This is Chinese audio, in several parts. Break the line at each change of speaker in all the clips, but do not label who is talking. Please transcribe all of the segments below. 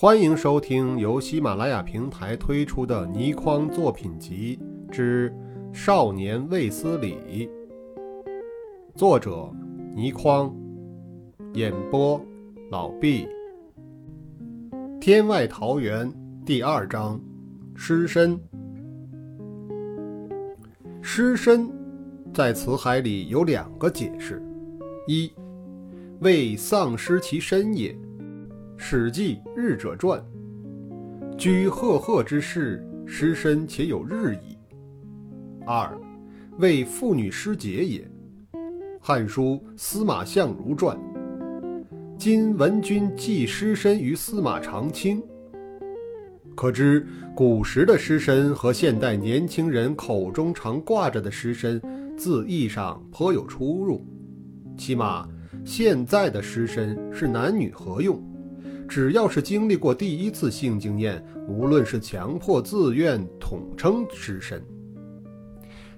欢迎收听由喜马拉雅平台推出的《倪匡作品集之少年卫斯理》，作者倪匡，演播老毕。天外桃源第二章：尸身。尸身在辞海里有两个解释：一，为丧失其身也。《史记·日者传》：“居赫赫之室，尸身且有日矣。”二，为妇女失节也。《汉书·司马相如传》：“今闻君祭尸身于司马长卿。”可知古时的尸身和现代年轻人口中常挂着的尸身，字义上颇有出入。起码，现在的尸身是男女合用。只要是经历过第一次性经验，无论是强迫自愿，统称尸身。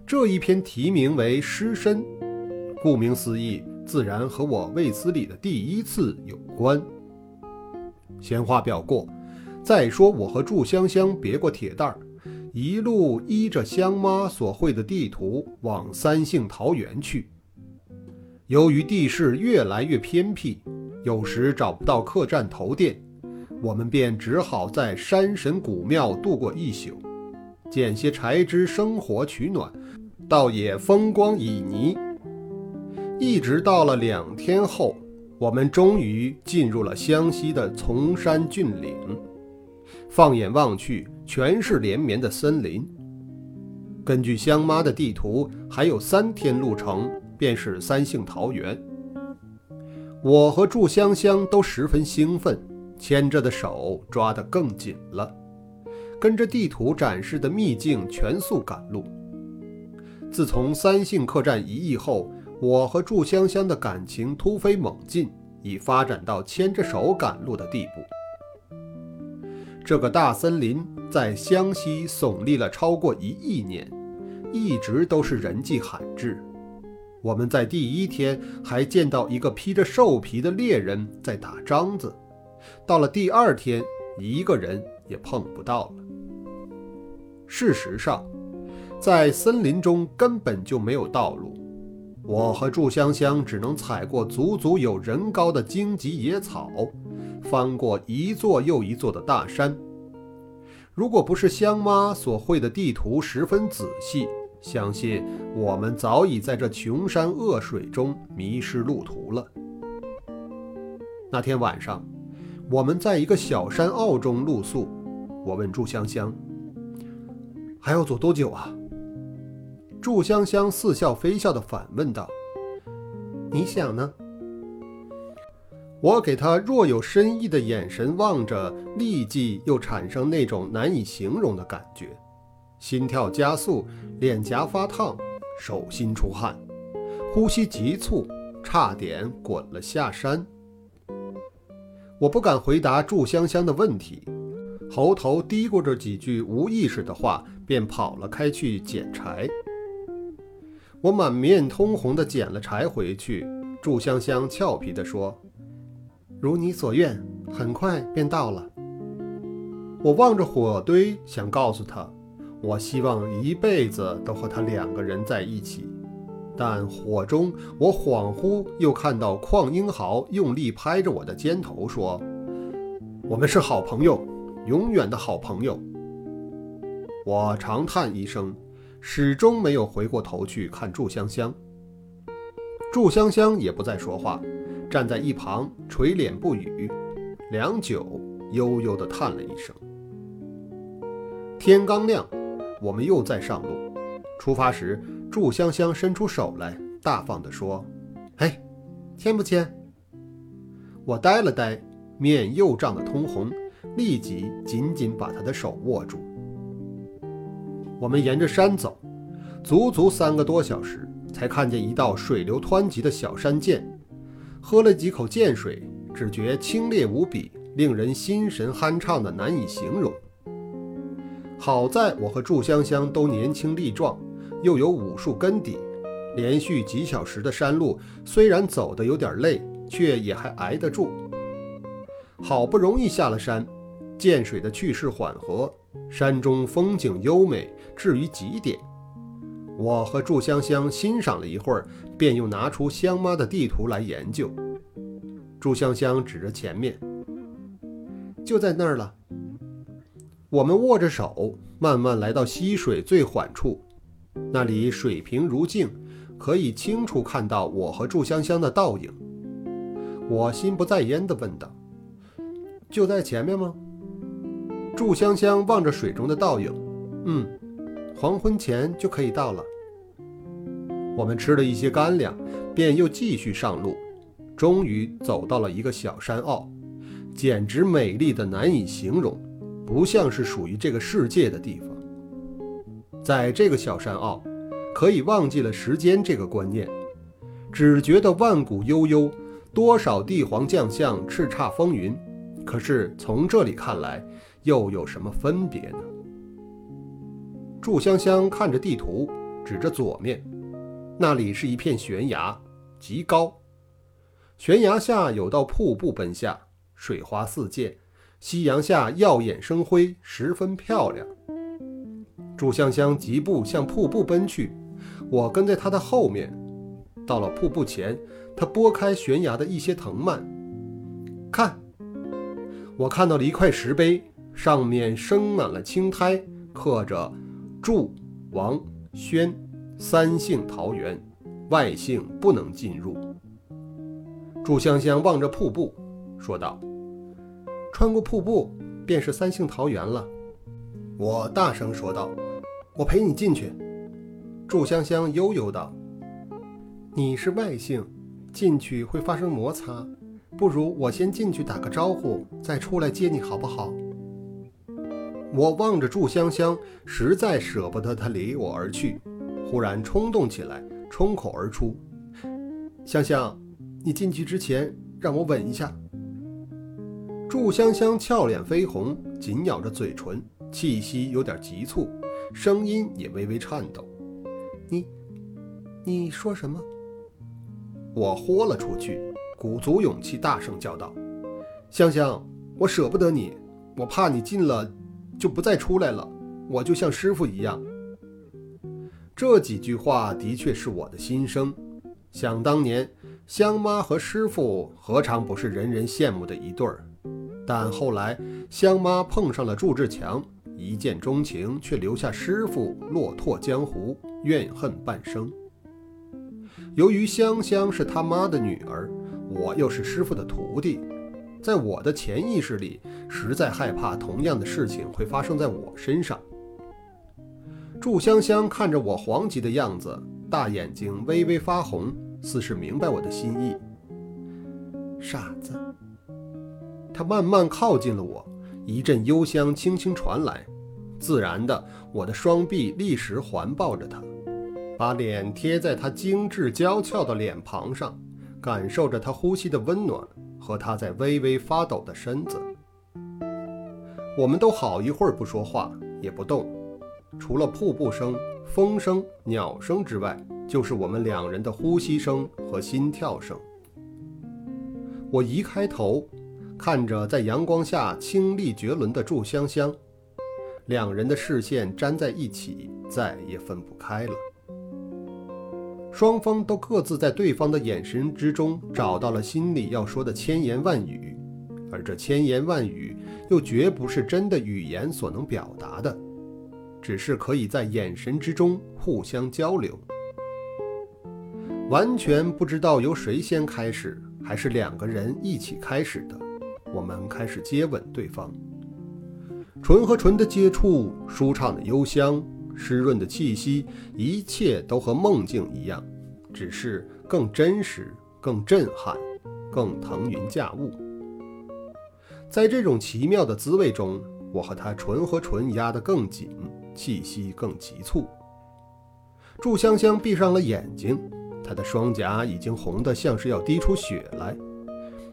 这一篇题名为《尸身》，顾名思义，自然和我卫斯理的第一次有关。闲话表过，再说我和祝香香别过铁蛋儿，一路依着香妈所绘的地图往三姓桃园去。由于地势越来越偏僻。有时找不到客栈投店，我们便只好在山神古庙度过一宿，捡些柴枝生火取暖，倒也风光旖旎。一直到了两天后，我们终于进入了湘西的崇山峻岭。放眼望去，全是连绵的森林。根据香妈的地图，还有三天路程，便是三杏桃园。我和祝香香都十分兴奋，牵着的手抓得更紧了，跟着地图展示的秘境全速赶路。自从三姓客栈一役后，我和祝香香的感情突飞猛进，已发展到牵着手赶路的地步。这个大森林在湘西耸立了超过一亿年，一直都是人迹罕至。我们在第一天还见到一个披着兽皮的猎人在打獐子，到了第二天，一个人也碰不到了。事实上，在森林中根本就没有道路，我和祝香香只能踩过足足有人高的荆棘野草，翻过一座又一座的大山。如果不是香妈所绘的地图十分仔细，相信我们早已在这穷山恶水中迷失路途了。那天晚上，我们在一个小山坳中露宿。我问祝香香：“还要走多久啊？”祝香香似笑非笑地反问道：“你想呢？”我给她若有深意的眼神望着，立即又产生那种难以形容的感觉。心跳加速，脸颊发烫，手心出汗，呼吸急促，差点滚了下山。我不敢回答祝香香的问题，喉头嘀咕着几句无意识的话，便跑了开去捡柴。我满面通红地捡了柴回去，祝香香俏皮地说：“如你所愿，很快便到了。”我望着火堆，想告诉她。我希望一辈子都和他两个人在一起，但火中，我恍惚又看到邝英豪用力拍着我的肩头说：“我们是好朋友，永远的好朋友。”我长叹一声，始终没有回过头去看祝香香。祝香香也不再说话，站在一旁垂脸不语，良久，悠悠地叹了一声。天刚亮。我们又再上路。出发时，祝香香伸出手来，大方地说：“嘿，牵不牵？”我呆了呆，面又涨得通红，立即紧紧把她的手握住。我们沿着山走，足足三个多小时，才看见一道水流湍急的小山涧。喝了几口涧水，只觉清冽无比，令人心神酣畅的难以形容。好在我和祝香香都年轻力壮，又有武术根底，连续几小时的山路虽然走得有点累，却也还挨得住。好不容易下了山，涧水的去势缓和，山中风景优美至于极点。我和祝香香欣赏了一会儿，便又拿出香妈的地图来研究。祝香香指着前面，就在那儿了。我们握着手，慢慢来到溪水最缓处，那里水平如镜，可以清楚看到我和祝香香的倒影。我心不在焉地问道：“就在前面吗？”祝香香望着水中的倒影，嗯，黄昏前就可以到了。我们吃了一些干粮，便又继续上路，终于走到了一个小山坳，简直美丽的难以形容，不像是属于这个世界的地方。在这个小山坳，可以忘记了时间这个观念，只觉得万古悠悠，多少帝皇将相叱咤风云。可是从这里看来，又有什么分别呢？祝香香看着地图，指着左面，那里是一片悬崖，极高。悬崖下有道瀑布奔下，水花四溅，夕阳下耀眼生辉，十分漂亮。祝香香疾步向瀑布奔去，我跟在她的后面。到了瀑布前，她拨开悬崖的一些藤蔓，看，我看到了一块石碑。上面生满了青苔，刻着“祝王宣三姓桃园，外姓不能进入。”祝香香望着瀑布，说道：“穿过瀑布，便是三姓桃园了。”我大声说道：“我陪你进去。”祝香香悠悠道：“你是外姓，进去会发生摩擦，不如我先进去打个招呼，再出来接你，好不好？”我望着祝香香，实在舍不得她离我而去，忽然冲动起来，冲口而出：“香香，你进去之前让我吻一下。”祝香香俏脸绯红，紧咬着嘴唇，气息有点急促，声音也微微颤抖：“你，你说什么？”我豁了出去，鼓足勇气大声叫道：“香香，我舍不得你，我怕你进了。”就不再出来了，我就像师傅一样。这几句话的确是我的心声。想当年，香妈和师傅何尝不是人人羡慕的一对儿？但后来，香妈碰上了祝志强，一见钟情，却留下师傅落拓江湖，怨恨半生。由于香香是他妈的女儿，我又是师傅的徒弟。在我的潜意识里，实在害怕同样的事情会发生在我身上。祝香香看着我黄急的样子，大眼睛微微发红，似是明白我的心意。傻子，他慢慢靠近了我，一阵幽香轻轻传来，自然的，我的双臂立时环抱着他，把脸贴在他精致娇俏的脸庞上，感受着他呼吸的温暖。和他在微微发抖的身子，我们都好一会儿不说话，也不动，除了瀑布声、风声、鸟声之外，就是我们两人的呼吸声和心跳声。我移开头，看着在阳光下清丽绝伦的祝香香，两人的视线粘在一起，再也分不开了。双方都各自在对方的眼神之中找到了心里要说的千言万语，而这千言万语又绝不是真的语言所能表达的，只是可以在眼神之中互相交流。完全不知道由谁先开始，还是两个人一起开始的，我们开始接吻对方，唇和唇的接触，舒畅的幽香。湿润的气息，一切都和梦境一样，只是更真实、更震撼、更腾云驾雾。在这种奇妙的滋味中，我和他唇和唇压得更紧，气息更急促。祝香香闭上了眼睛，她的双颊已经红得像是要滴出血来。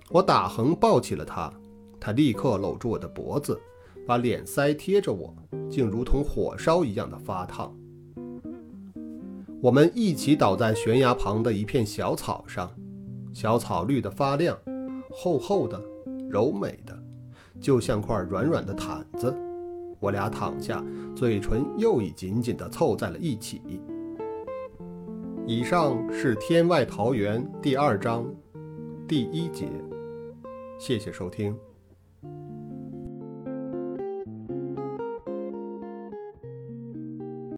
我打横抱起了她，她立刻搂住我的脖子。把脸腮贴着我，竟如同火烧一样的发烫。我们一起倒在悬崖旁的一片小草上，小草绿得发亮，厚厚的、柔美的，就像块软软的毯子。我俩躺下，嘴唇又已紧紧地凑在了一起。以上是《天外桃源》第二章第一节，谢谢收听。